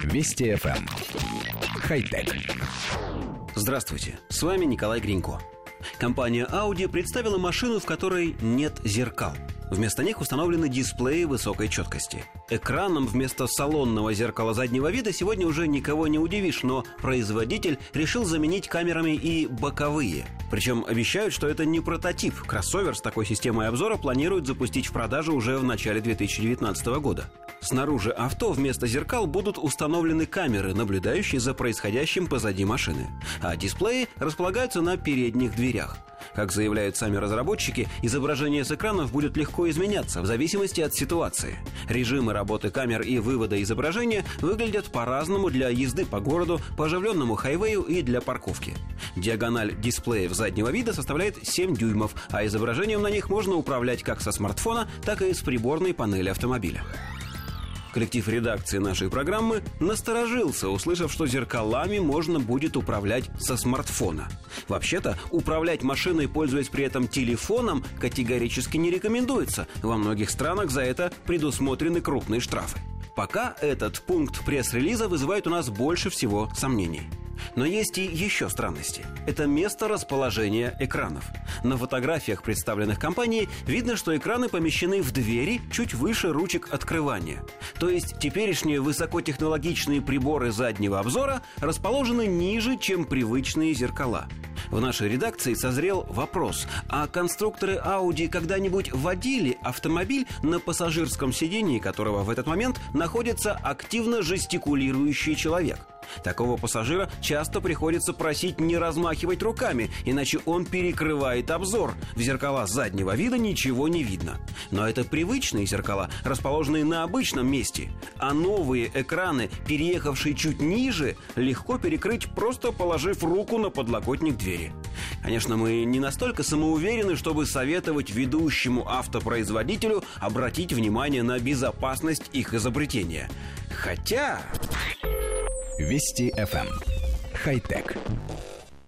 Вести FM. Эм. Хай-тек. Здравствуйте, с вами Николай Гринько. Компания Audi представила машину, в которой нет зеркал. Вместо них установлены дисплеи высокой четкости. Экраном вместо салонного зеркала заднего вида сегодня уже никого не удивишь, но производитель решил заменить камерами и боковые. Причем обещают, что это не прототип. Кроссовер с такой системой обзора планируют запустить в продажу уже в начале 2019 года. Снаружи авто вместо зеркал будут установлены камеры, наблюдающие за происходящим позади машины. А дисплеи располагаются на передних дверях. Как заявляют сами разработчики, изображение с экранов будет легко изменяться в зависимости от ситуации. Режимы работы камер и вывода изображения выглядят по-разному для езды по городу, по оживленному хайвею и для парковки. Диагональ дисплеев заднего вида составляет 7 дюймов, а изображением на них можно управлять как со смартфона, так и с приборной панели автомобиля. Коллектив редакции нашей программы насторожился, услышав, что зеркалами можно будет управлять со смартфона. Вообще-то, управлять машиной, пользуясь при этом телефоном, категорически не рекомендуется. Во многих странах за это предусмотрены крупные штрафы. Пока этот пункт пресс-релиза вызывает у нас больше всего сомнений. Но есть и еще странности. Это место расположения экранов. На фотографиях, представленных компанией, видно, что экраны помещены в двери чуть выше ручек открывания. То есть теперешние высокотехнологичные приборы заднего обзора расположены ниже, чем привычные зеркала. В нашей редакции созрел вопрос, а конструкторы Audi когда-нибудь водили автомобиль, на пассажирском сидении которого в этот момент находится активно жестикулирующий человек? Такого пассажира часто приходится просить не размахивать руками, иначе он перекрывает обзор. В зеркала заднего вида ничего не видно. Но это привычные зеркала, расположенные на обычном месте. А новые экраны, переехавшие чуть ниже, легко перекрыть, просто положив руку на подлокотник двери. Конечно, мы не настолько самоуверены, чтобы советовать ведущему автопроизводителю обратить внимание на безопасность их изобретения. Хотя... Вести FM. Эм. Хай-тек.